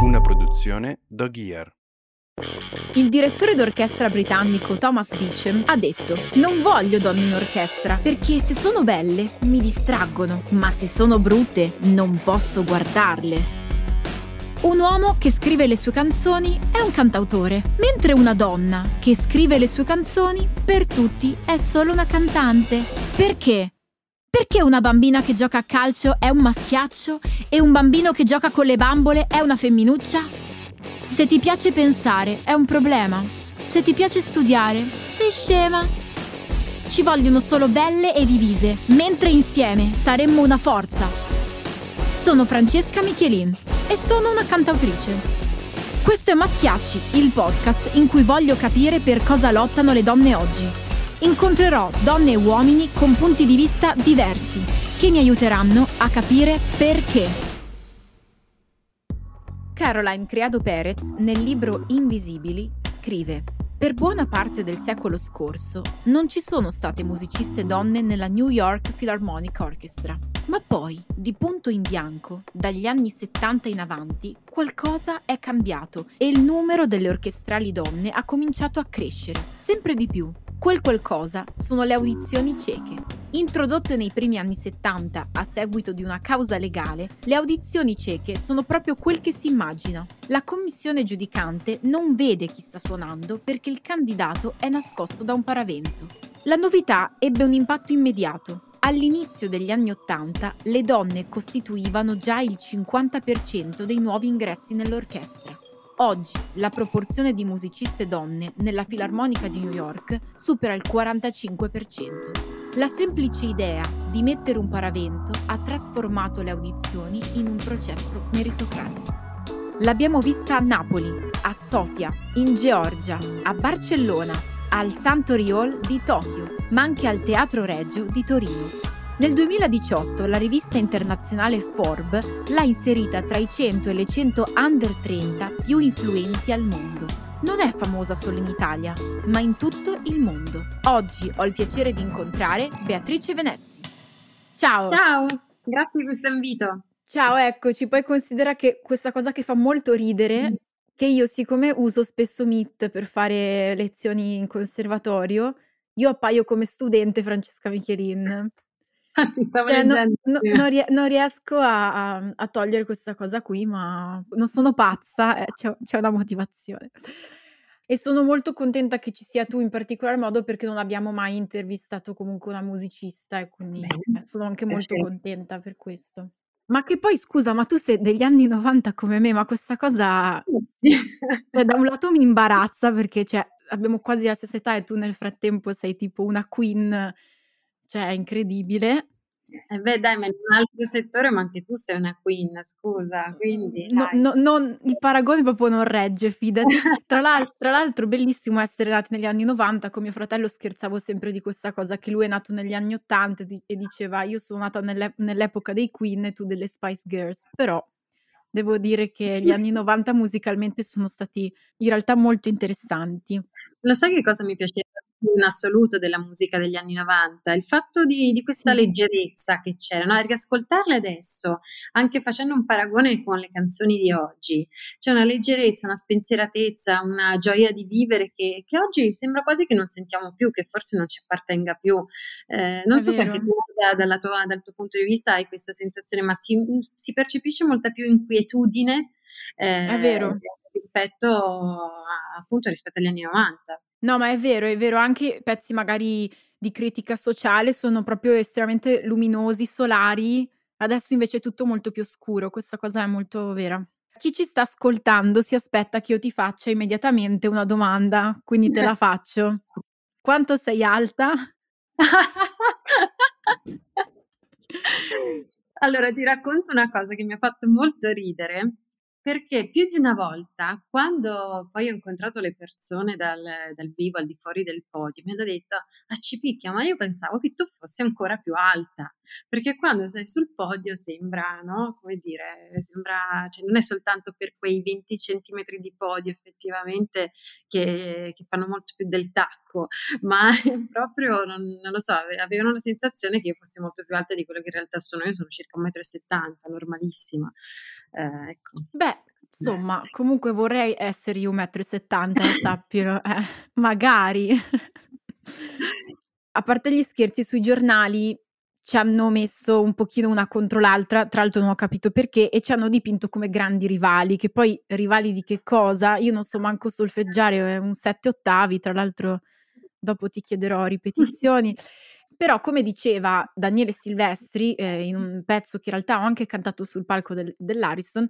Una produzione Dog Ear. Il direttore d'orchestra britannico Thomas Beecham ha detto: Non voglio donne in orchestra perché se sono belle mi distraggono, ma se sono brutte non posso guardarle. Un uomo che scrive le sue canzoni è un cantautore, mentre una donna che scrive le sue canzoni per tutti è solo una cantante. Perché? Perché una bambina che gioca a calcio è un maschiaccio e un bambino che gioca con le bambole è una femminuccia? Se ti piace pensare è un problema. Se ti piace studiare, sei scema. Ci vogliono solo belle e divise, mentre insieme saremmo una forza. Sono Francesca Michelin e sono una cantautrice. Questo è Maschiacci, il podcast in cui voglio capire per cosa lottano le donne oggi. Incontrerò donne e uomini con punti di vista diversi che mi aiuteranno a capire perché. Caroline Criado Perez, nel libro Invisibili, scrive per buona parte del secolo scorso non ci sono state musiciste donne nella New York Philharmonic Orchestra. Ma poi, di punto in bianco, dagli anni 70 in avanti, qualcosa è cambiato e il numero delle orchestrali donne ha cominciato a crescere, sempre di più. Quel qualcosa sono le audizioni cieche. Introdotte nei primi anni 70 a seguito di una causa legale, le audizioni cieche sono proprio quel che si immagina. La commissione giudicante non vede chi sta suonando perché il candidato è nascosto da un paravento. La novità ebbe un impatto immediato. All'inizio degli anni Ottanta le donne costituivano già il 50% dei nuovi ingressi nell'orchestra. Oggi la proporzione di musiciste donne nella Filarmonica di New York supera il 45%. La semplice idea di mettere un paravento ha trasformato le audizioni in un processo meritocratico. L'abbiamo vista a Napoli, a Sofia, in Georgia, a Barcellona, al Santori Hall di Tokyo, ma anche al Teatro Reggio di Torino. Nel 2018 la rivista internazionale Forbes l'ha inserita tra i 100 e le 100 under 30 più influenti al mondo. Non è famosa solo in Italia, ma in tutto il mondo. Oggi ho il piacere di incontrare Beatrice Venezzi. Ciao! Ciao, grazie di questo invito. Ciao, eccoci. Poi considera che questa cosa che fa molto ridere, mm. che io siccome uso spesso Meet per fare lezioni in conservatorio, io appaio come studente Francesca Michelin. Ti stavo cioè, leggendo. No, no, non, ries- non, riesco a, a, a, togliere questa cosa qui, ma non sono pazza, eh, c'è, c'è, una motivazione. E sono molto contenta che ci sia tu in particolar modo perché non abbiamo mai intervistato comunque una musicista e quindi Bene. sono anche molto contenta per questo. Ma che poi scusa, ma tu sei degli anni 90 come me, ma questa cosa cioè, da un lato mi imbarazza perché cioè, abbiamo quasi la stessa età e tu nel frattempo sei tipo una queen cioè, è incredibile. Eh beh, dai, ma in un altro settore, ma anche tu sei una queen, scusa, quindi No, no, non il paragone proprio non regge, fidati. Tra l'al tra l'altro bellissimo essere nati negli anni '90, con mio fratello scherzavo sempre di questa cosa, che lui è nato negli anni '80 di e diceva: "Io sono nata nell'e nell'epoca dei Queen e tu delle Spice Girls". Però devo dire che gli anni '90 musicalmente sono stati in realtà molto interessanti. Lo sai che cosa mi piaceva in assoluto della musica degli anni '90, il fatto di di questa leggerezza che c'era, no, riascoltarle adesso, anche facendo un paragone con le canzoni di oggi, c'è una leggerezza, una spensieratezza, una gioia di vivere che che oggi sembra quasi che non sentiamo più, che forse non ci appartenga più. Ehm, non È so se anche tu da dalla tua dal tuo punto di vista hai questa sensazione, ma si mhmm, si percepisce molta più inquietudine, È vero. ehm, rispetto a appunto rispetto agli anni '90. No, ma è vero, è vero, anche pezzi magari di critica sociale sono proprio estremamente luminosi, solari. Adesso invece è tutto molto più scuro, questa cosa è molto vera. Chi ci sta ascoltando si aspetta che io ti faccia immediatamente una domanda, quindi te la faccio. Quanto sei alta? Allora ti racconto una cosa che mi ha fatto molto ridere Perché più di una volta, quando poi ho incontrato le persone dal dal vivo, al di fuori del podio, mi hanno detto: "Ah, Cipicchia, ma io pensavo che tu fossi ancora più alta." Perché quando sei sul podio sembra, no, come dire, sembra cioè non è soltanto per quei 20 centimetri di podio effettivamente che che fanno molto più del tacco, ma proprio non non lo so, ave avevano la sensazione che io fossi molto più alta di quello che in realtà sono. Io sono circa 1,70 m, normalissima. Ehm, ecco. Beh, insomma, comunque vorrei essere io 1,70 m sappilo, eh, magari. A parte gli scherzi, sui giornali ci hanno messo un pochino una contro l'altra, tra l'altro non ho capito perché, e ci hanno dipinto come grandi rivali, che poi rivali di che cosa? Io non so manco solfeggiare un 7 ottavi, tra l'altro dopo ti chiederò ripetizioni. Però come diceva Daniele Silvestri, ehm, in un pezzo che in realtà ho anche cantato sul palco del dell'Ariston,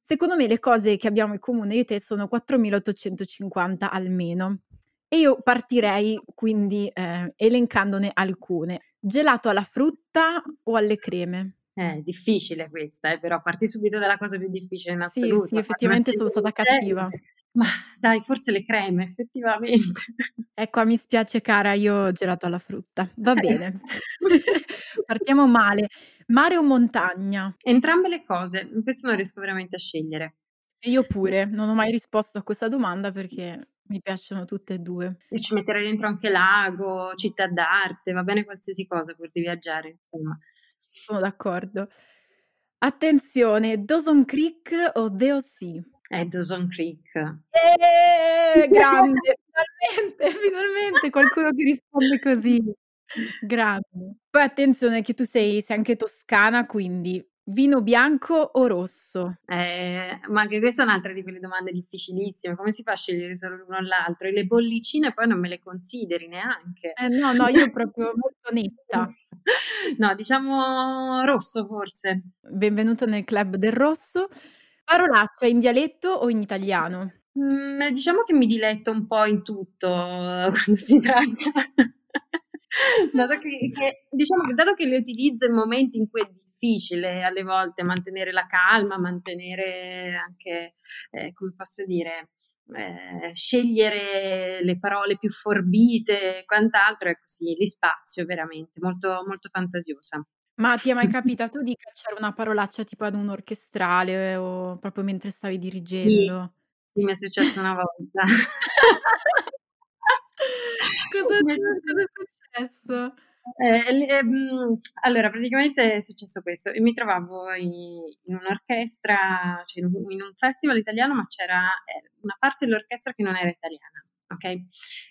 secondo me le cose che abbiamo in comune io e te sono 4850 almeno. E io partirei quindi, ehm, elencandone alcune. Gelato alla frutta o alle creme? Eh, difficile questa eh, però parti subito dalla cosa più difficile in Sì, sì, assoluto. Fare una effettivamente sono stata cattiva. Mah, dai, forse le creme, effettivamente. Ecco, mi spiace cara, io gelato alla frutta. Va Eh. bene. Partiamo male. Mare o montagna? Entrambe le cose, in questo non riesco veramente a scegliere. E io pure, non ho mai risposto a questa domanda perché mi piacciono tutte e 2. Io ci metterei dentro anche lago, città d'arte, va bene qualsiasi cosa pur di viaggiare, insomma. Sono d'accordo. Attenzione, Dawson Creek o The O.C.? Eh, Dawson Creek. Eh, grande, finalmente, finalmente qualcuno che risponde così. Grande. Poi attenzione che tu sei sei anche toscana, quindi vino bianco o rosso? Eh, ma anche questa è un'altra di quelle domande difficilissime. Come si fa a scegliere solo l'uno o l'altro? E le bollicine poi non me le consideri neanche. Eh no, no, io proprio molto netta. No, diciamo rosso forse. Benvenuta nel club del rosso. Parolaccia in dialetto o in italiano? Mhmm, diciamo che mi diletto un po' in tutto quando si tratta dato che che diciamo che dato che le utilizzo in momenti in cui è difficile alle volte mantenere la calma, mantenere anche, ehm, come posso dire, ehm, scegliere le parole più forbite e quant'altro, ecco sì, li spazio veramente, molto molto fantasiosa. Ma ti è mai capitato di cacciare una parolaccia tipo ad un orchestrale o proprio mentre stavi Sì, dirigendo? sì, mi è successo una volta. Cosa cosa è successo? Eh, ehm, allora praticamente è successo questo: io mi trovavo i in un'orchestra, cioè in un in un festival italiano, ma c'era, ehm, una parte dell'orchestra che non era italiana, okay,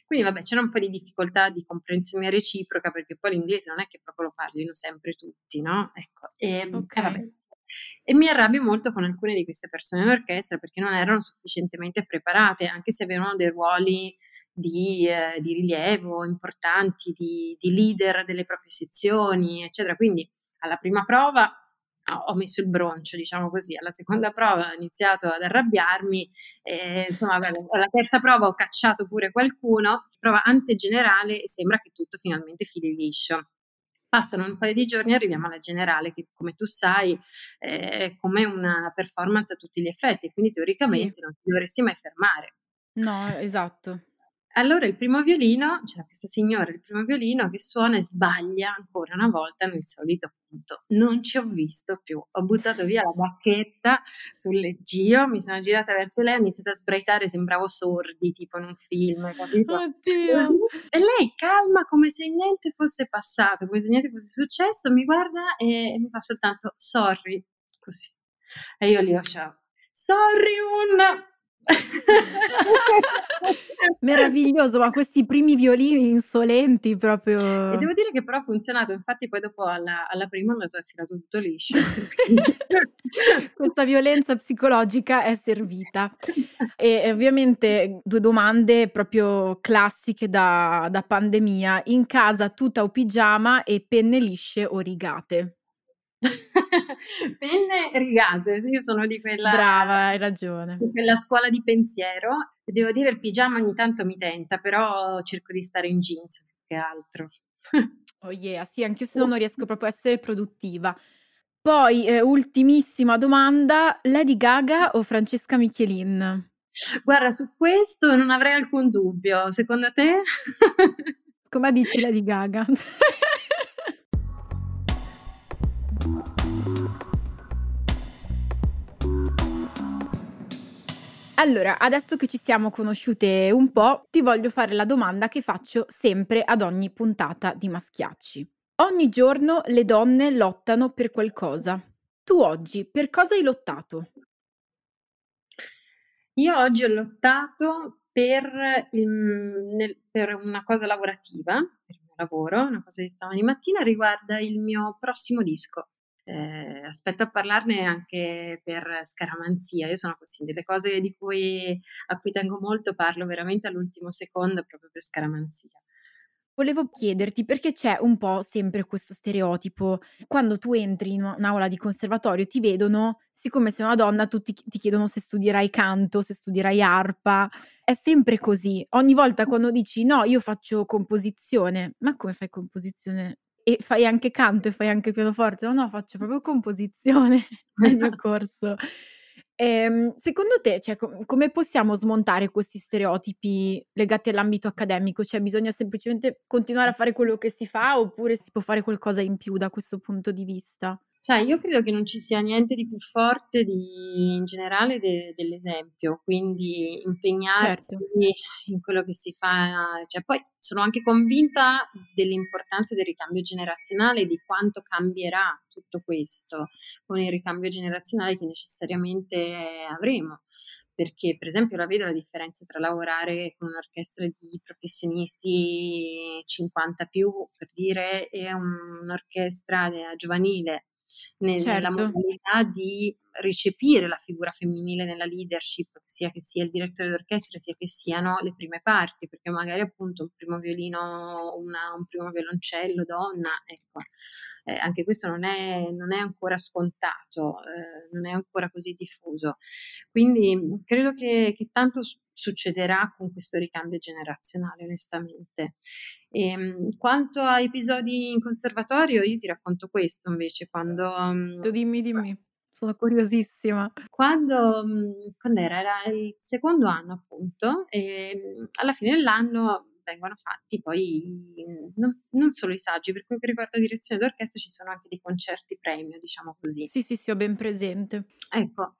quindi vabbè c'era un po' di difficoltà di comprensione reciproca, perché poi l'inglese non è che proprio lo parlino sempre tutti, no, ecco. Ehm, e vabbè. Okay. E mi arrabbio molto con alcune di queste persone in orchestra perché non erano sufficientemente preparate, anche se avevano dei ruoli di ehm, di rilievo importanti, di di leader delle proprie sezioni, eccetera. Quindi alla prima prova ho messo il broncio, diciamo così, alla seconda prova ho iniziato ad arrabbiarmi e insomma alla terza prova ho cacciato pure qualcuno, prova antegenerale e sembra che tutto finalmente fili liscio. Passano un paio di giorni e arriviamo alla generale che, come tu sai, è come una performance a tutti gli effetti quindi Sì. teoricamente non ti dovresti mai fermare. No, esatto. Allora il primo violino c'era questa signora al primo violino che suona e sbaglia ancora una volta nel solito punto. Non ci ho visto più. Ho buttato via la bacchetta sul leggio, mi sono girata verso lei, ho iniziato a sbraitare, sembravo Sordi, tipo in un film, capito? Oddio. E lei calma come se niente fosse passato, come se niente fosse successo, mi guarda e mi fa soltanto: "Sorry", così. E io lì faccio: "Sorry un" Meraviglioso, ma questi primi violini insolenti E proprio devo dire che però ha funzionato, infatti poi dopo alla alla prima è andato è filato tutto liscio. Questa violenza psicologica è servita. E e ovviamente 2 domande proprio classiche da da pandemia: in casa tuta o pigiama e penne lisce o rigate? Penne rigate, io sono di quella Brava, hai ragione. di quella scuola di pensiero devo dire il pigiama ogni tanto mi tenta, però cerco di stare in jeans più che altro. Oh yeah, sì, anch'io se no non riesco proprio a essere produttiva. Poi, eh, ultimissima domanda, Lady Gaga o Francesca Michelin? Guarda, su questo non avrei alcun dubbio. Secondo te? Come dici Lady Gaga. Allora, adesso che ci siamo conosciute un po', ti voglio fare la domanda che faccio sempre ad ogni puntata di Maschiacci. Ogni giorno le donne lottano per qualcosa. Tu oggi per cosa hai lottato? Io oggi ho lottato per, il, nel, per una cosa lavorativa, per il mio lavoro, una cosa di stamani mattina, riguarda il mio prossimo disco. Eh, aspetto a parlarne anche per scaramanzia. Io sono così, delle cose cui, a cui tengo molto parlo veramente all'ultimo secondo proprio per scaramanzia. Volevo chiederti perché c'è un po' sempre questo stereotipo. Quando tu entri in un'aula di conservatorio ti vedono, siccome sei una donna, tutti ti chiedono se studierai canto, se studierai arpa. È sempre così. Ogni volta quando dici no, io faccio composizione, ma come fai composizione? E fai anche canto e fai anche pianoforte? No, no, faccio proprio composizione nel mio corso. Ehm, secondo te, cioè, com- come possiamo smontare questi stereotipi legati all'ambito accademico? Cioè, bisogna semplicemente continuare a fare quello che si fa oppure si può fare qualcosa in più da questo punto di vista? Sai, io credo che non ci sia niente di più forte di, in generale de- dell'esempio, quindi impegnarsi Certo. in quello che si fa. Cioè, poi sono anche convinta dell'importanza del ricambio generazionale di quanto cambierà tutto questo con il ricambio generazionale che necessariamente avremo. Perché, per esempio, la vedo la differenza tra lavorare con un'orchestra di professionisti 50 più, per dire, e un- un'orchestra giovanile nella Certo. modalità di recepire la figura femminile nella leadership, sia che sia il direttore d'orchestra, sia che siano le prime parti, perché magari appunto un primo violino, una- un primo violoncello donna, ecco. Eh, anche questo non è, non è ancora scontato, eh, non è ancora così diffuso. Quindi credo che, che tanto succederà con questo ricambio generazionale, onestamente. E, mh, quanto a episodi in conservatorio, io ti racconto questo invece, quando, mh, Dimmi, dimmi, sono curiosissima. quando, mh, quando era? Era il secondo anno appunto, e mh, alla fine dell'anno vengono fatti poi non, non solo i saggi, per quello che riguarda direzione d'orchestra ci sono anche dei concerti premio, diciamo così. Sì, sì, sì, ho ben presente. Ecco,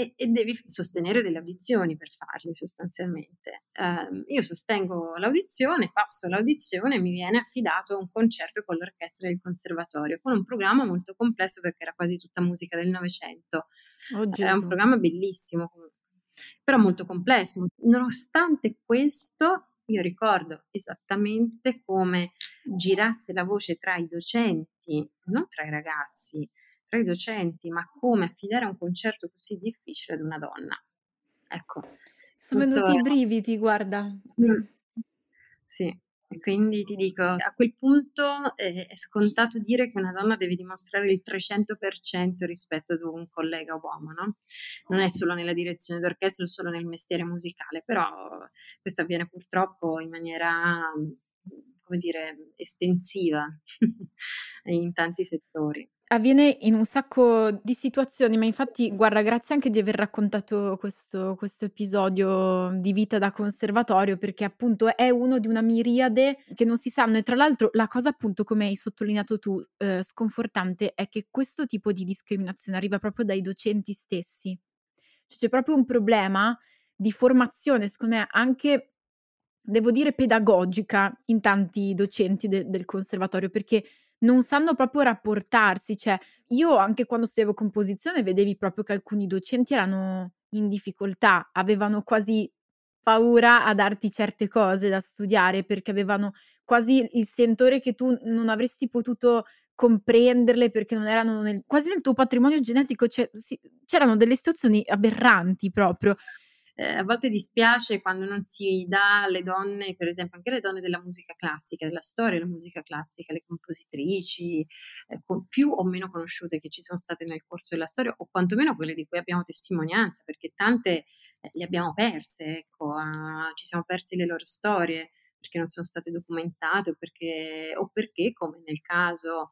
e, e devi sostenere delle audizioni per farli sostanzialmente. Ehm, io sostengo l'audizione, passo l'audizione e mi viene affidato un concerto con l'orchestra del conservatorio, con un programma molto complesso perché era quasi tutta musica del Novecento. Oh Era un Gesù. programma bellissimo però molto complesso. Nonostante questo, io ricordo esattamente come girasse la voce tra i docenti, non tra i ragazzi, tra i docenti, ma come affidare un concerto così difficile ad una donna. Ecco, Sono venuti i brividi, guarda. Mm. Sì, e quindi ti dico, a quel punto eh, è scontato dire che una donna deve dimostrare il 300% rispetto ad un collega uomo, no? Non è solo nella direzione d'orchestra, solo nel mestiere musicale, però questo avviene purtroppo in maniera, come dire, estensiva in tanti settori. Avviene in un sacco di situazioni, ma infatti guarda, grazie anche di aver raccontato questo questo episodio di vita da conservatorio, perché appunto è uno di una miriade che non si sanno e tra l'altro la cosa appunto, come hai sottolineato tu, ehm, sconfortante è che questo tipo di discriminazione arriva proprio dai docenti stessi. Cioè c'è proprio un problema di formazione, secondo me anche, devo dire pedagogica in tanti docenti de del conservatorio, perché non sanno proprio rapportarsi. Cioè, io anche quando studiavo composizione vedevi proprio che alcuni docenti erano in difficoltà, avevano quasi paura a darti certe cose da studiare, perché avevano quasi il sentore che tu non avresti potuto comprenderle perché non erano nel quasi nel tuo patrimonio genetico, cioè sì, c'erano delle situazioni aberranti proprio. Eh, a volte dispiace quando non si dà alle donne, per esempio anche alle donne della musica classica, della storia della musica classica, le compositrici eh, con- più o meno conosciute che ci sono state nel corso della storia, o quantomeno quelle di cui abbiamo testimonianza, perché tante eh, le abbiamo perse, ecco, ah, ci siamo persi le loro storie perché non sono state documentate o perché, o perché come nel caso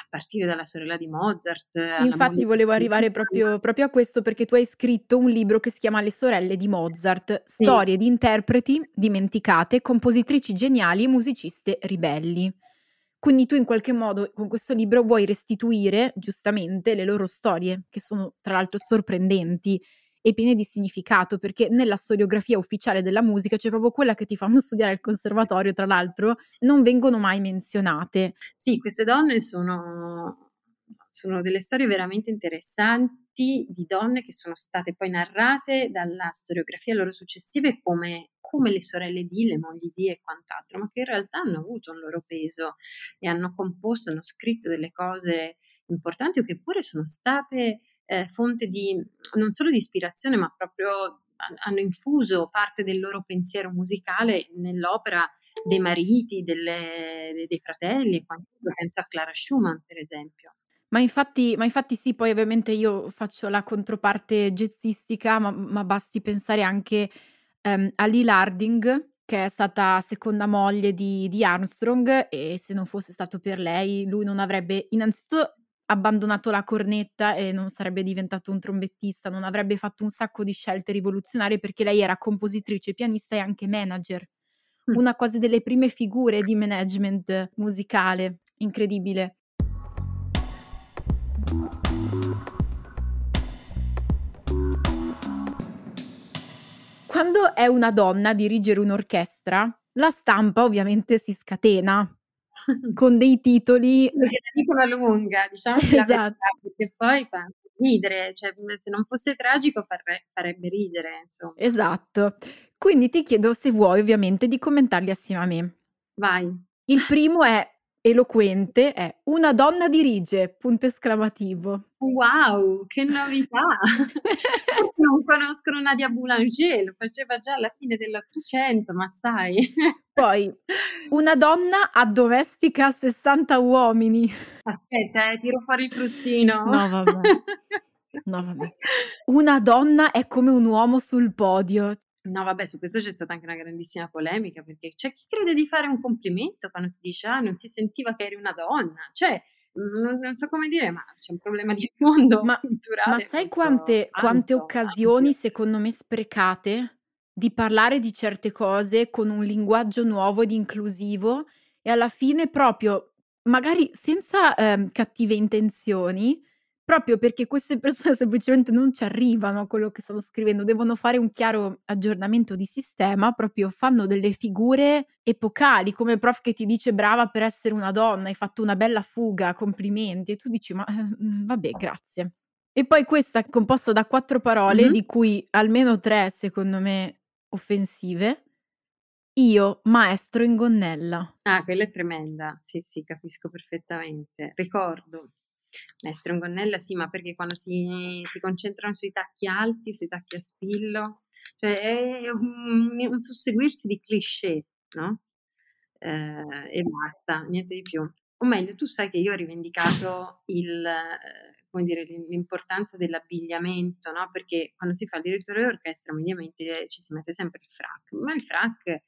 a partire dalla sorella di Mozart. Infatti volevo arrivare proprio, proprio, a questo perché tu hai scritto un libro che si chiama Le sorelle di Mozart, sì. storie di interpreti dimenticate, compositrici geniali e musiciste ribelli. Quindi tu in qualche modo con questo libro vuoi restituire giustamente le loro storie, che sono tra l'altro sorprendenti e piene di significato, perché nella storiografia ufficiale della musica, cioè proprio quella che ti fanno studiare al conservatorio, tra l'altro, non vengono mai menzionate. Sì, queste donne sono, sono delle storie veramente interessanti di donne che sono state poi narrate dalla storiografia loro successive come, come le sorelle di, le mogli di e quant'altro, ma che in realtà hanno avuto un loro peso e hanno composto, hanno scritto delle cose importanti o che pure sono state eh, fonte di non solo di ispirazione, ma proprio hanno infuso parte del loro pensiero musicale nell'opera dei mariti, delle, dei fratelli, penso a Clara Schumann per esempio. Ma infatti, ma infatti sì, poi ovviamente io faccio la controparte jazzistica, ma, ma basti pensare anche um, a Lee Larding, che è stata seconda moglie di, di Armstrong e se non fosse stato per lei lui non avrebbe innanzitutto abbandonato la cornetta e non sarebbe diventato un trombettista, non avrebbe fatto un sacco di scelte rivoluzionarie perché lei era compositrice, pianista e anche manager. Mm. Una quasi delle prime figure di management musicale, incredibile. Quando è una donna a dirigere un'orchestra, la stampa ovviamente si scatena con dei titoli... Perché la dicono lunga, diciamo esatto. Verità, perché poi fa ridere, cioè se non fosse tragico farre, farebbe ridere, insomma. Esatto. Quindi ti chiedo se vuoi ovviamente di commentarli assieme a me. Vai. Il primo è eloquente, è una donna dirige, punto esclamativo. Wow, che novità! non conoscono Nadia Boulanger, lo faceva già alla fine dell'Ottocento, ma sai. Poi, una donna addomestica 60 uomini. Aspetta, eh, tiro fuori il frustino. No, vabbè. No, vabbè. Una donna è come un uomo sul podio. No, vabbè, su questo c'è stata anche una grandissima polemica, perché c'è chi crede di fare un complimento quando ti dice, ah, non si sentiva che eri una donna. Cioè, non, non so come dire, ma c'è un problema di fondo ma, culturale. Ma sai quante, alto, quante occasioni, ampio. secondo me, sprecate di parlare di certe cose con un linguaggio nuovo ed inclusivo e alla fine proprio, magari senza eh, cattive intenzioni, proprio perché queste persone semplicemente non ci arrivano a quello che stanno scrivendo, devono fare un chiaro aggiornamento di sistema, proprio fanno delle figure epocali, come il prof che ti dice brava per essere una donna, hai fatto una bella fuga, complimenti, e tu dici ma eh, mm, vabbè, grazie. E poi questa è composta da quattro parole, mm-hmm. di cui almeno tre, secondo me, offensive. Io, maestro in gonnella. Ah, quella è tremenda. Sì, sì, capisco perfettamente. Ricordo. Maestro in gonnella sì, ma perché quando si, si concentrano sui tacchi alti, sui tacchi a spillo, cioè è un, un susseguirsi di cliché, no? Eh, e basta, niente di più. O meglio, tu sai che io ho rivendicato il, eh, come dire, l'importanza dell'abbigliamento, no? Perché quando si fa il direttore d'orchestra, mediamente ci si mette sempre il frac, ma il frac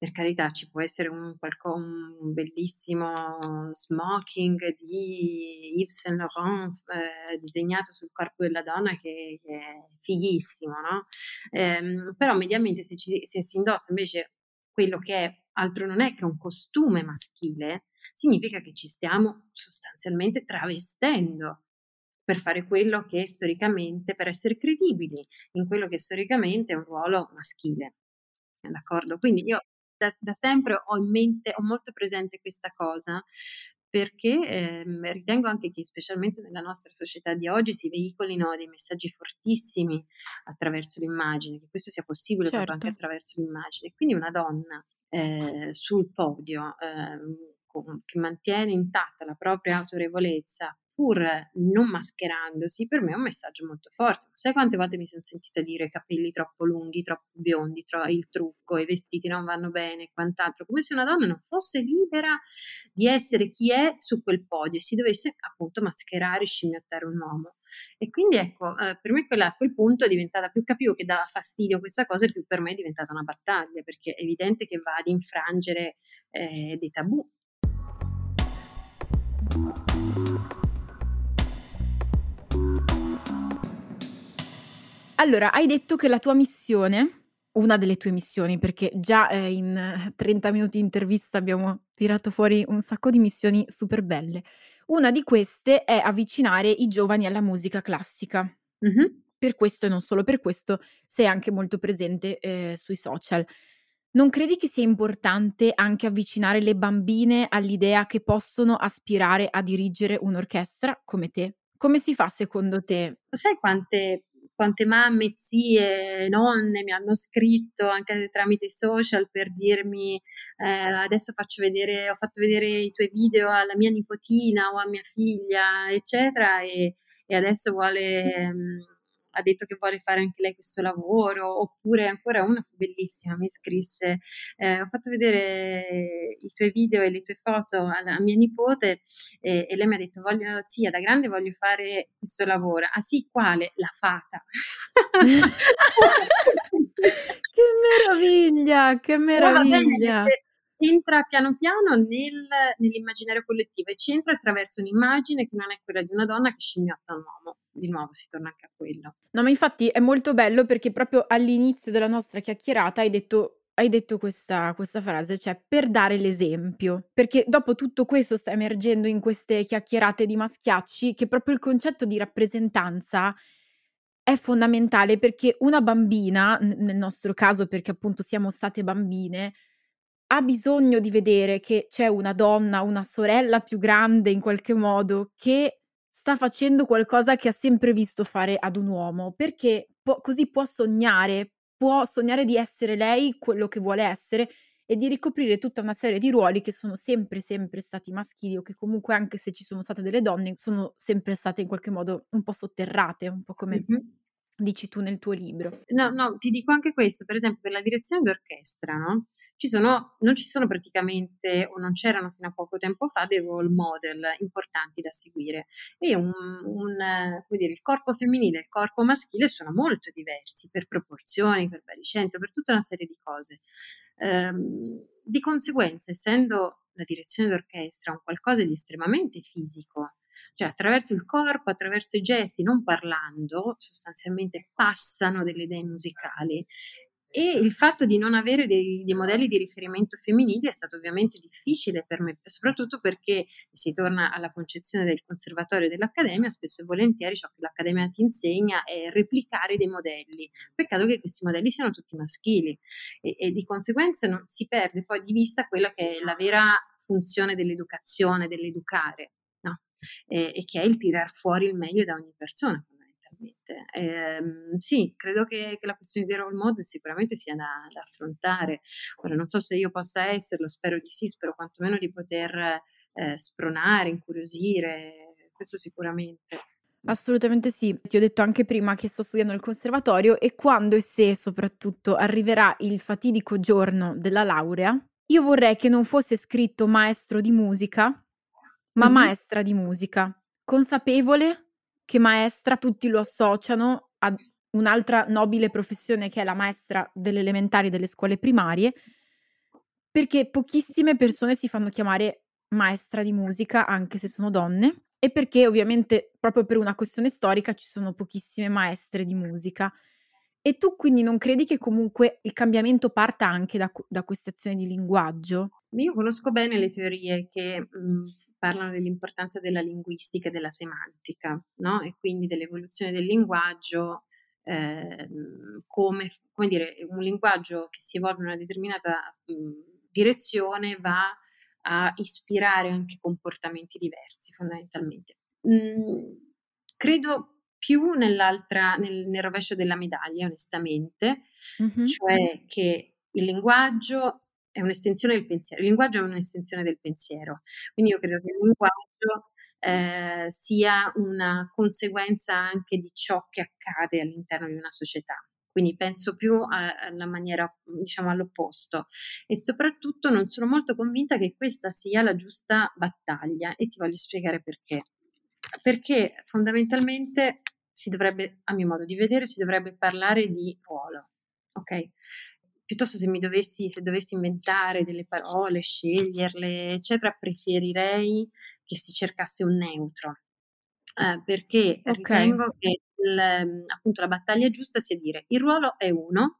per carità ci può essere un, un bellissimo smoking di Yves Saint Laurent eh, disegnato sul corpo della donna che, che è fighissimo, no? Eh, però mediamente se, ci, se si indossa invece quello che è altro non è che un costume maschile, significa che ci stiamo sostanzialmente travestendo per fare quello che storicamente, per essere credibili in quello che storicamente è un ruolo maschile. D'accordo? Quindi io da, da sempre ho in mente, ho molto presente questa cosa perché ehm, ritengo anche che specialmente nella nostra società di oggi si veicolino dei messaggi fortissimi attraverso l'immagine, che questo sia possibile certo. proprio anche certo. attraverso l'immagine. Quindi una donna eh, sul podio eh, che mantiene intatta la propria autorevolezza pur non mascherandosi, per me è un messaggio molto forte. Sai quante volte mi sono sentita dire capelli troppo lunghi, troppo biondi, tro- il trucco, i vestiti non vanno bene e quant'altro, come se una donna non fosse libera di essere chi è su quel podio e si dovesse appunto mascherare e scimmiottare un uomo. E quindi ecco, eh, per me quella, a quel punto è diventata più capivo che dava fastidio questa cosa più per me è diventata una battaglia, perché è evidente che va ad infrangere eh, dei tabù. Allora, hai detto che la tua missione, una delle tue missioni, perché già eh, in 30 minuti di intervista abbiamo tirato fuori un sacco di missioni super belle. Una di queste è avvicinare i giovani alla musica classica. Mhm. Per questo e non solo per questo sei anche molto presente eh, sui social. Non credi che sia importante anche avvicinare le bambine all'idea che possono aspirare a dirigere un'orchestra come te? Come si fa secondo te? Sai quante, quante mamme, zie, nonne mi hanno scritto anche tramite i social per dirmi eh, adesso faccio vedere, ho fatto vedere i tuoi video alla mia nipotina o a mia figlia, eccetera, e, e adesso vuole... mm, ha detto che vuole fare anche lei questo lavoro, oppure ancora una fu bellissima, mi scrisse, eh, ho fatto vedere i tuoi video e le tue foto alla a mia nipote e, e lei mi ha detto, voglio, zia, da grande voglio fare questo lavoro. Ah sì, quale? La fata. Che meraviglia, che meraviglia! perché entra piano piano nel nell'immaginario collettivo e ci entra attraverso un'immagine che non è quella di una donna che scimmiotta un uomo. Di nuovo si torna anche a quello. No, ma infatti è molto bello perché proprio all'inizio della nostra chiacchierata hai detto hai detto questa questa frase, cioè per dare l'esempio. Perché dopo tutto questo sta emergendo in queste chiacchierate di maschiacci che proprio il concetto di rappresentanza è fondamentale perché una bambina, nel nostro caso perché appunto siamo state bambine, ha bisogno di vedere che c'è una donna, una sorella più grande in qualche modo, che sta facendo qualcosa che ha sempre visto fare ad un uomo, perché può così può sognare, può sognare di essere lei quello che vuole essere e di ricoprire tutta una serie di ruoli che sono sempre, sempre stati maschili o che comunque anche se ci sono state delle donne, sono sempre state in qualche modo un po' sotterrate, un po' come Mh-mh. dici tu nel tuo libro. No, no, ti dico anche questo, per esempio per la direzione d'orchestra, no, ci sono non ci sono praticamente o non c'erano fino a poco tempo fa dei role model importanti da seguire e un un dire, il corpo femminile e il corpo maschile sono molto diversi per proporzioni, per baricentro, per tutta una serie di cose. Ehm, di conseguenza, essendo la direzione d'orchestra un qualcosa di estremamente fisico, cioè attraverso il corpo, attraverso i gesti, non parlando, sostanzialmente passano delle idee musicali. E il fatto di non avere dei, dei modelli di riferimento femminili è stato ovviamente difficile per me, soprattutto perché si torna alla concezione del conservatorio e dell'accademia, spesso e volentieri ciò che l'accademia ti insegna è replicare dei modelli. Peccato che questi modelli siano tutti maschili e, e di conseguenza non, si perde poi di vista quella che è la vera funzione dell'educazione, dell'educare no? e, e che è il tirar fuori il meglio da ogni persona fondamentalmente. Ehm, sì, credo che, che la questione dei role model sicuramente sia da, da affrontare. Ora, non so se io possa esserlo, spero di sì, spero quantomeno di poter eh, spronare, incuriosire, questo sicuramente. Assolutamente sì. Ti ho detto anche prima che sto studiando al conservatorio e quando e se soprattutto arriverà il fatidico giorno della laurea, io vorrei che non fosse scritto maestro di musica, ma Mhm. maestra di musica, consapevole che maestra tutti lo associano ad un'altra nobile professione che è la maestra delle elementari delle scuole primarie, perché pochissime persone si fanno chiamare maestra di musica, anche se sono donne, e perché ovviamente proprio per una questione storica ci sono pochissime maestre di musica. E tu quindi non credi che comunque il cambiamento parta anche da, da queste azioni di linguaggio? Io conosco bene le teorie che mh, parlano dell'importanza della linguistica e della semantica, no? E quindi dell'evoluzione del linguaggio ehm, come, come dire, un linguaggio che si evolve in una determinata mh, direzione va a ispirare anche comportamenti diversi fondamentalmente. Mm, credo più nell'altra, nel, nel rovescio della medaglia, onestamente, Mhm. cioè che il linguaggio è un'estensione del pensiero. Il linguaggio è un'estensione del pensiero. Quindi io credo che il linguaggio eh, sia una conseguenza anche di ciò che accade all'interno di una società. Quindi penso più alla maniera, diciamo, all'opposto. E soprattutto non sono molto convinta che questa sia la giusta battaglia e ti voglio spiegare perché. Perché fondamentalmente si dovrebbe, a mio modo di vedere, si dovrebbe parlare di ruolo, ok? Piuttosto se mi dovessi, se dovessi inventare delle parole, sceglierle, eccetera, preferirei che si cercasse un neutro. Eh, perché Ok. ritengo che il, appunto la battaglia giusta sia dire il ruolo è uno,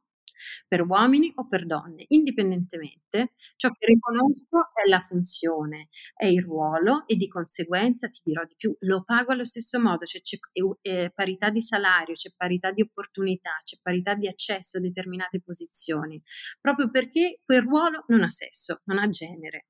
per uomini o per donne, indipendentemente, ciò che riconosco è la funzione, è il ruolo e di conseguenza ti dirò di più, lo pago allo stesso modo, cioè c'è eh, parità di salario, c'è parità di opportunità, c'è parità di accesso a determinate posizioni, proprio perché quel ruolo non ha sesso, non ha genere.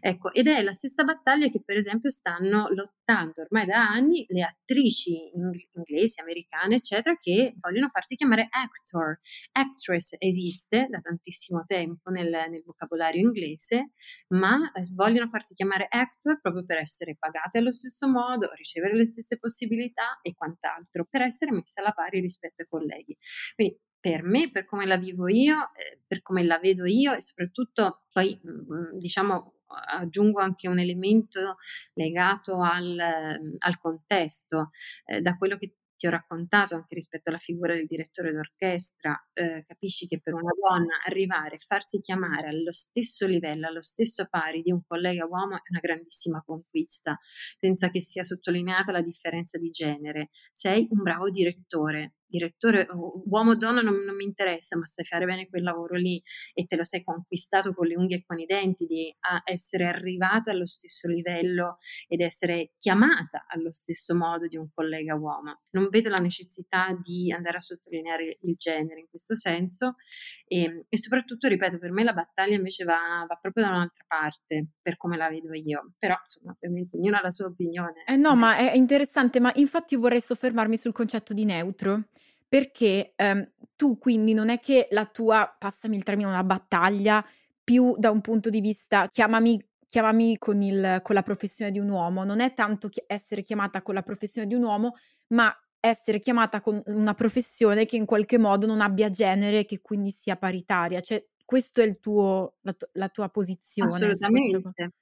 Ecco, ed è la stessa battaglia che per esempio stanno lottando ormai da anni le attrici inglesi, americane, eccetera, che vogliono farsi chiamare actor. Actress esiste da tantissimo tempo nel, nel vocabolario inglese, ma eh, vogliono farsi chiamare actor proprio per essere pagate allo stesso modo, ricevere le stesse possibilità e quant'altro, per essere messe alla pari rispetto ai colleghi. Quindi per me, per come la vivo io, eh, per come la vedo io e soprattutto poi mh, diciamo aggiungo anche un elemento legato al, al contesto, eh, da quello che ti ho raccontato anche rispetto alla figura del direttore d'orchestra, eh, capisci che per una donna arrivare e farsi chiamare allo stesso livello, allo stesso pari di un collega uomo è una grandissima conquista, senza che sia sottolineata la differenza di genere. Sei un bravo direttore, direttore, uomo o donna non, non, mi interessa, ma sai fare bene quel lavoro lì e te lo sei conquistato con le unghie e con i denti di essere arrivata allo stesso livello ed essere chiamata allo stesso modo di un collega uomo. Non vedo la necessità di andare a sottolineare il genere in questo senso e, ehm, e soprattutto, ripeto, per me la battaglia invece va, va, proprio da un'altra parte, per come la vedo io. Però, insomma, ovviamente ognuno ha la sua opinione. Eh no, ma è interessante, ma infatti vorrei soffermarmi sul concetto di neutro perché, ehm, tu quindi non è che la tua, passami il termine, una battaglia più da un punto di vista chiamami chiamami con il con la professione di un uomo, non è tanto chi essere chiamata con la professione di un uomo, ma essere chiamata con una professione che in qualche modo non abbia genere che quindi sia paritaria. Cioè, questo è tuo la tu la tua posizione Assolutamente.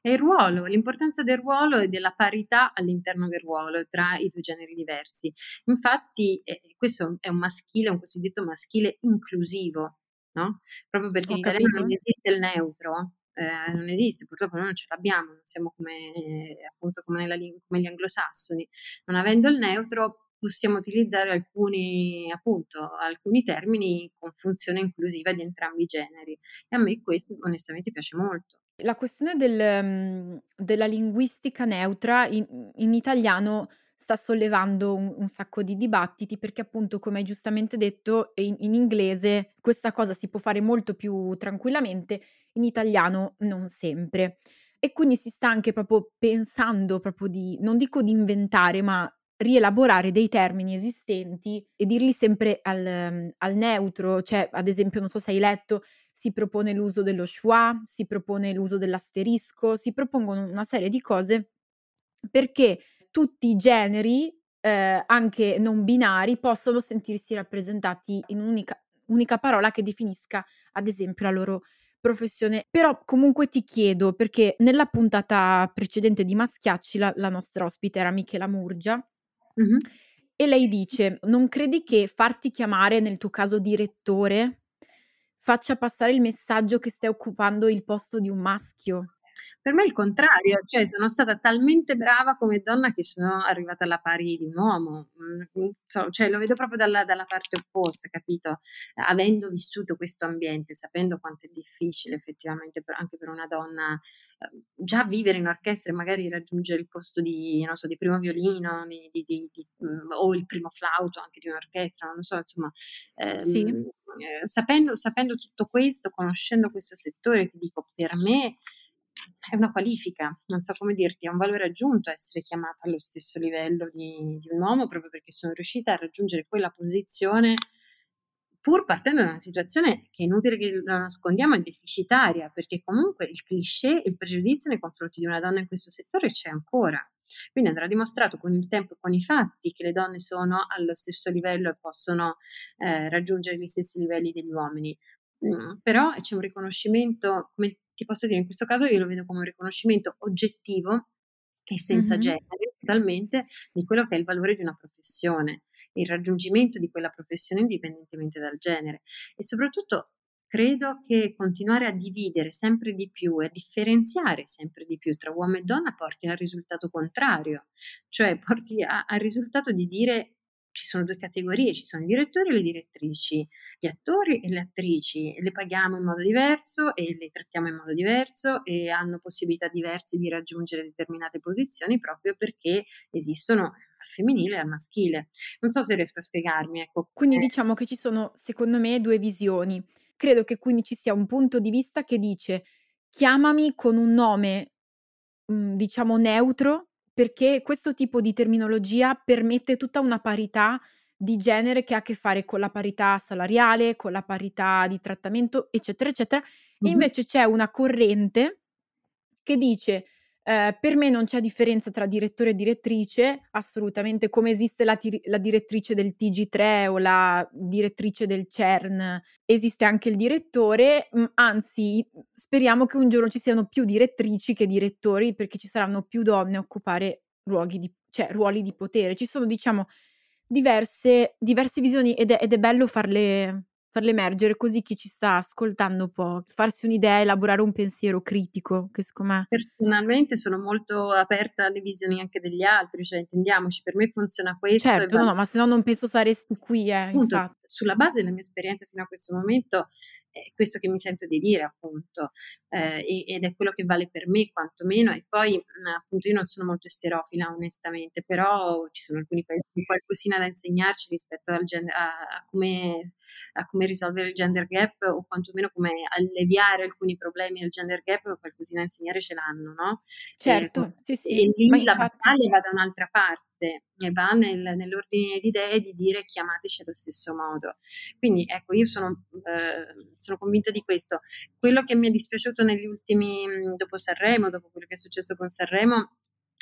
È il ruolo, l'importanza del ruolo e della parità all'interno del ruolo tra i due generi diversi. Infatti, eh, questo è un maschile, un cosiddetto maschile inclusivo, no? Proprio perché Ho in italiano non esiste il neutro, eh, non esiste, purtroppo noi non ce l'abbiamo, non siamo come, eh, appunto come, nella, come gli anglosassoni. Non avendo il neutro possiamo utilizzare alcuni, appunto, alcuni termini con funzione inclusiva di entrambi i generi. E a me questo onestamente piace molto. La questione del mhmm, della linguistica neutra in in italiano sta sollevando un un sacco di dibattiti perché appunto, come hai giustamente detto, in in inglese questa cosa si può fare molto più tranquillamente, in italiano non sempre. E quindi si sta anche proprio pensando proprio di non dico di inventare, ma rielaborare dei termini esistenti e dirli sempre al mhmm, al neutro, cioè ad esempio, non so se hai letto si propone l'uso dello schwa, si propone l'uso dell'asterisco, si propongono una serie di cose perché tutti i generi, ehm, anche non binari, possano sentirsi rappresentati in un'unica unica parola che definisca, ad esempio, la loro professione. Però comunque ti chiedo, perché nella puntata precedente di Maschiacci la la nostra ospite era Michela Murgia Mh-mh. e lei dice: "Non credi che farti chiamare, nel tuo caso direttore, faccia passare il messaggio che stai occupando il posto di un maschio. Per me è il contrario, cioè sono stata talmente brava come donna che sono arrivata alla pari di un uomo, mhmm, so, cioè lo vedo proprio dalla dalla parte opposta, capito? Avendo vissuto questo ambiente, sapendo quanto è difficile effettivamente per anche per una donna, ehm, già vivere in orchestra e magari raggiungere il posto di non so, di primo violino, di di mhmm, o il primo flauto anche di un'orchestra, non lo so, insomma, Sì. Ehm, sapendo sapendo tutto questo, conoscendo questo settore, ti dico, per me è una qualifica, non so come dirti, è un valore aggiunto essere chiamata allo stesso livello di di un uomo, proprio perché sono riuscita a raggiungere quella posizione, pur partendo da una situazione che è inutile che lo nascondiamo, è deficitaria, perché comunque il cliché, il pregiudizio nei confronti di una donna in questo settore c'è ancora. Quindi andrà dimostrato con il tempo e con i fatti che le donne sono allo stesso livello e possono, ehm, raggiungere gli stessi livelli degli uomini. Mhmm, però c'è un riconoscimento, come ti posso dire, in questo caso io lo vedo come un riconoscimento oggettivo e senza Mh-mh. genere, totalmente, di quello che è il valore di una professione, il raggiungimento di quella professione indipendentemente dal genere. E soprattutto credo che continuare a dividere sempre di più e a differenziare sempre di più tra uomo e donna porti al risultato contrario, cioè porti a al risultato di dire ci sono due categorie, ci sono i direttori e le direttrici, gli attori e le attrici, le paghiamo in modo diverso e le trattiamo in modo diverso e hanno possibilità diverse di raggiungere determinate posizioni proprio perché esistono al femminile e al maschile. Non so se riesco a spiegarmi. Ecco. Quindi diciamo che ci sono, secondo me, due visioni. Credo che quindi ci sia un punto di vista che dice chiamami con un nome, mhmm, diciamo neutro, perché questo tipo di terminologia permette tutta una parità di genere che ha a che fare con la parità salariale, con la parità di trattamento, eccetera, eccetera. E invece c'è una corrente che dice eh, per me non c'è differenza tra direttore e direttrice, assolutamente, come esiste la, tir- la, direttrice del TG3 o la direttrice del CERN, esiste anche il direttore, mh, anzi speriamo che un giorno ci siano più direttrici che direttori perché ci saranno più donne a occupare di, cioè, ruoli di potere. Ci sono, diciamo, diverse, diverse visioni ed è, ed è bello farle, farle emergere così chi ci sta ascoltando può farsi un'idea, elaborare un pensiero critico che secondo me... Personalmente sono molto aperta alle visioni anche degli altri, cioè intendiamoci, per me funziona questo. Certo, no, no, ma se no non penso saresti qui, eh, Appunto, sulla base della mia esperienza fino a questo momento è questo che mi sento di dire appunto eh, ed è quello che vale per me quantomeno e poi mhmm, appunto io non sono molto esterofila onestamente però ci sono alcuni paesi di qualcosina da insegnarci rispetto al gen- a, a, come, a, come, risolvere il gender gap o quantomeno come alleviare alcuni problemi del gender gap o qualcosina da insegnare ce l'hanno no? certo e, sì sì e lì la infatti... battaglia va da un'altra parte e va nel, nell'ordine di idee di dire chiamateci allo stesso modo quindi ecco io sono eh, sono convinta di questo. Quello che mi è dispiaciuto negli ultimi, dopo Sanremo, dopo quello che è successo con Sanremo,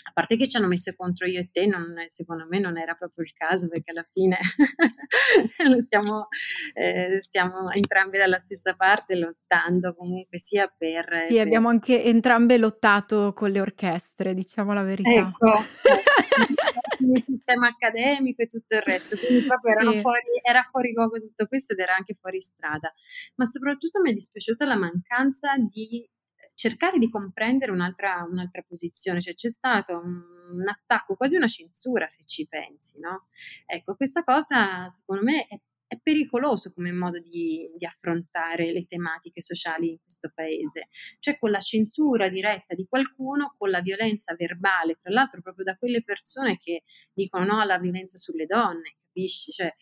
a parte che ci hanno messo contro io e te, non, secondo me non era proprio il caso perché alla fine stiamo, eh, stiamo, entrambe dalla stessa parte lottando comunque sia per... Sì, per... abbiamo anche entrambe lottato con le orchestre, diciamo la verità. Ecco, il sistema accademico e tutto il resto, quindi proprio sì. fuori, era fuori luogo tutto questo ed era anche fuori strada, ma soprattutto mi è dispiaciuta la mancanza di cercare di comprendere un'altra, un'altra posizione, cioè c'è stato un, un, attacco, quasi una censura se ci pensi, no? Ecco, questa cosa secondo me è, è pericoloso come modo di, di, affrontare le tematiche sociali in questo paese, cioè con la censura diretta di qualcuno, con la violenza verbale, tra l'altro proprio da quelle persone che dicono no alla violenza sulle donne, capisci? Cioè,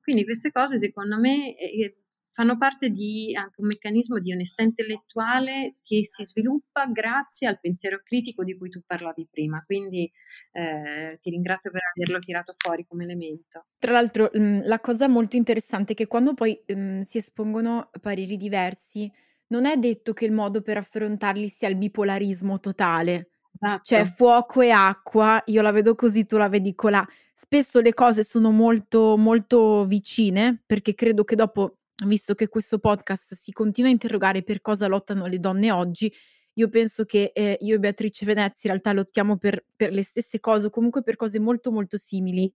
quindi queste cose secondo me eh, fanno parte di anche un meccanismo di onestà intellettuale che si sviluppa grazie al pensiero critico di cui tu parlavi prima. Quindi eh, ti ringrazio per averlo tirato fuori come elemento. Tra l'altro, mhmm, la cosa molto interessante è che quando poi mhmm, si espongono pareri diversi, non è detto che il modo per affrontarli sia il bipolarismo totale. Cioè, esatto. Cioè, fuoco e acqua, io la vedo così, tu la vedi colà. Spesso le cose sono molto, molto vicine, perché credo che dopo visto che questo podcast si continua a interrogare per cosa lottano le donne oggi, io penso che eh, io e Beatrice Venezzi in realtà lottiamo per, per le stesse cose o comunque per cose molto molto simili.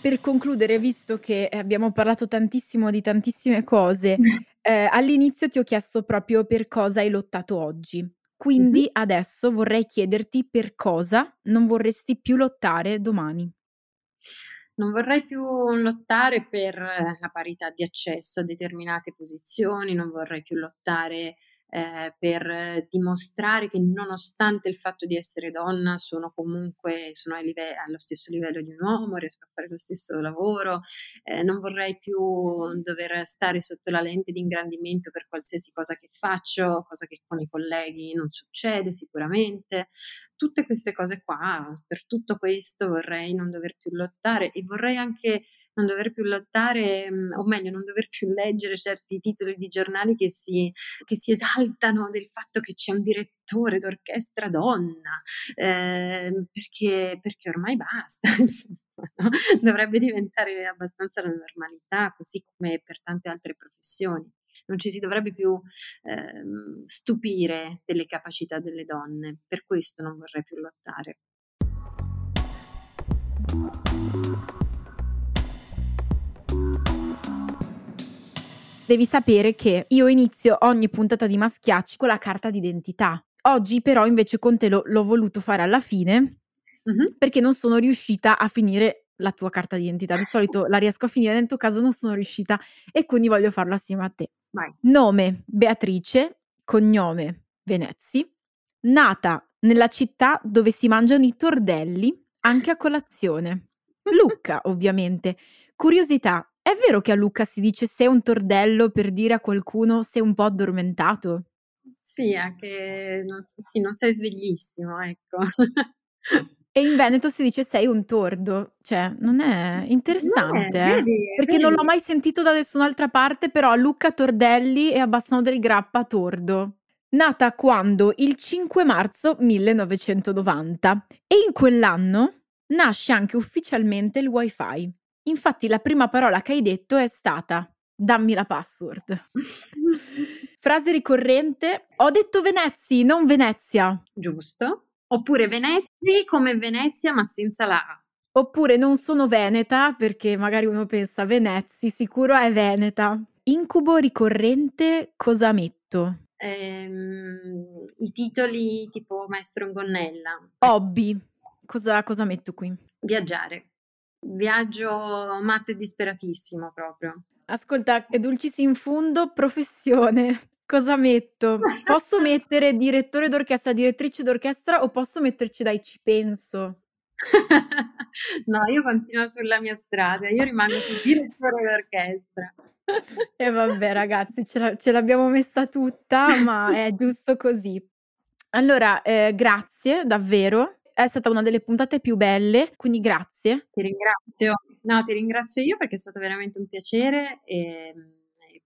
Per concludere, visto che abbiamo parlato tantissimo di tantissime cose, eh, all'inizio ti ho chiesto proprio per cosa hai lottato oggi. Quindi Mh-mh. adesso vorrei chiederti per cosa non vorresti più lottare domani. Non vorrei più lottare per la parità di accesso a determinate posizioni, non vorrei più lottare eh, per dimostrare che nonostante il fatto di essere donna sono comunque sono live- allo stesso livello di un uomo, riesco a fare lo stesso lavoro, eh, non vorrei più dover stare sotto la lente di ingrandimento per qualsiasi cosa che faccio, cosa che con i colleghi non succede sicuramente. Tutte queste cose qua, per tutto questo vorrei non dover più lottare e vorrei anche non dover più lottare, mhmm, o meglio, non dover più leggere certi titoli di giornali che si, che si esaltano del fatto che c'è un direttore d'orchestra donna, eh, perché, perché ormai basta, insomma. No? Dovrebbe diventare abbastanza la normalità, così come per tante altre professioni. Non ci si dovrebbe più eh, stupire delle capacità delle donne, per questo non vorrei più lottare. Devi sapere che io inizio ogni puntata di Maschiacci con la carta d'identità. Oggi però invece con te lo, l'ho voluto fare alla fine Mhm. perché non sono riuscita a finire la tua carta d'identità. Di solito la riesco a finire, nel tuo caso non sono riuscita e quindi voglio farlo assieme a te. Vai. Nome Beatrice, cognome Venezzi, nata nella città dove si mangiano i tordelli anche a colazione. Lucca, ovviamente. Curiosità, è vero che a Lucca si dice sei un tordello per dire a qualcuno sei un po' addormentato? Sì, anche non, sì, non sei sveglissimo, ecco. E in Veneto si dice sei un tordo, cioè non è interessante, eh? vedi, Perché non l'ho vedi. mai sentito da nessun'altra parte, però a Lucca Tordelli e a del Grappa Tordo. Nata quando? Il 5 marzo 1990 e in quell'anno nasce anche ufficialmente il wifi. Infatti la prima parola che hai detto è stata dammi la password. Frase ricorrente, ho detto Venezzi, non Venezia. Giusto. Oppure Venezi come Venezia ma senza la A. Oppure non sono veneta perché magari uno pensa Venezzi, sicuro è veneta. Incubo ricorrente, cosa metto? Ehm, I titoli tipo Maestro in gonnella. Hobby, cosa, cosa metto qui? Viaggiare. Viaggio matto e disperatissimo proprio. Ascolta, dulcis in fundo, professione. Cosa metto? Posso mettere direttore d'orchestra, direttrice d'orchestra o posso metterci dai ci penso? No, io continuo sulla mia strada, io rimango sul direttore d'orchestra. E vabbè ragazzi, ce, la- ce l'abbiamo messa tutta, ma è giusto così. Allora, eh, grazie davvero, è stata una delle puntate più belle, quindi grazie. Ti ringrazio. No, ti ringrazio io perché è stato veramente un piacere e,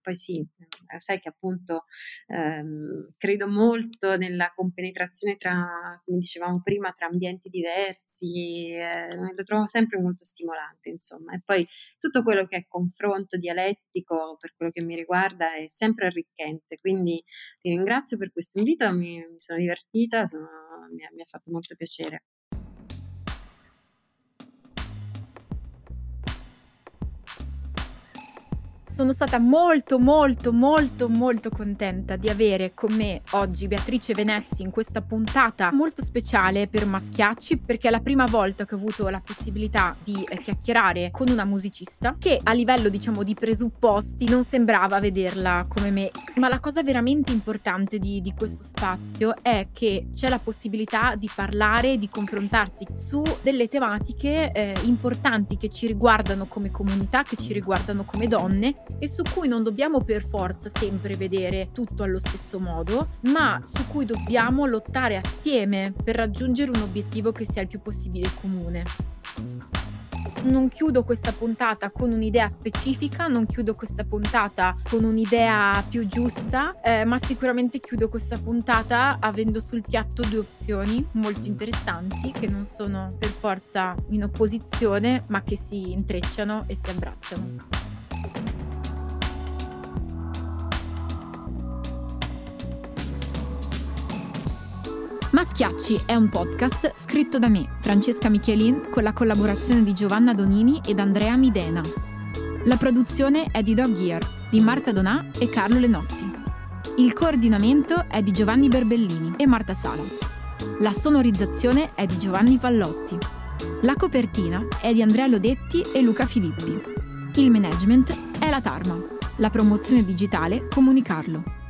poi sì, eh, sai che appunto ehm, credo molto nella compenetrazione tra, come dicevamo prima, tra ambienti diversi, eh, lo trovo sempre molto stimolante, insomma. E poi tutto quello che è confronto dialettico, per quello che mi riguarda, è sempre arricchente. Quindi ti ringrazio per questo invito, mi, mi sono divertita, sono- mi mi ha fatto molto piacere. Sono stata molto molto molto molto contenta di avere con me oggi Beatrice Venezzi in questa puntata molto speciale per Maschiacci perché è la prima volta che ho avuto la possibilità di eh, chiacchierare con una musicista che a livello diciamo di presupposti non sembrava vederla come me. Ma la cosa veramente importante di, di questo spazio è che c'è la possibilità di parlare di confrontarsi su delle tematiche eh, importanti che ci riguardano come comunità che ci riguardano come donne e su cui non dobbiamo per forza sempre vedere tutto allo stesso modo, ma su cui dobbiamo lottare assieme per raggiungere un obiettivo che sia il più possibile comune. Non chiudo questa puntata con un'idea specifica, non chiudo questa puntata con un'idea più giusta, eh, ma sicuramente chiudo questa puntata avendo sul piatto due opzioni molto interessanti che non sono per forza in opposizione, ma che si intrecciano e si abbracciano. Maschiacci è un podcast scritto da me, Francesca Michelin, con la collaborazione di Giovanna Donini ed Andrea Midena. La produzione è di Dog Year, di Marta Donà e Carlo Lenotti. Il coordinamento è di Giovanni Berbellini e Marta Sala. La sonorizzazione è di Giovanni Pallotti. La copertina è di Andrea Lodetti e Luca Filippi. Il management è la Tarma. La promozione digitale Comunicarlo.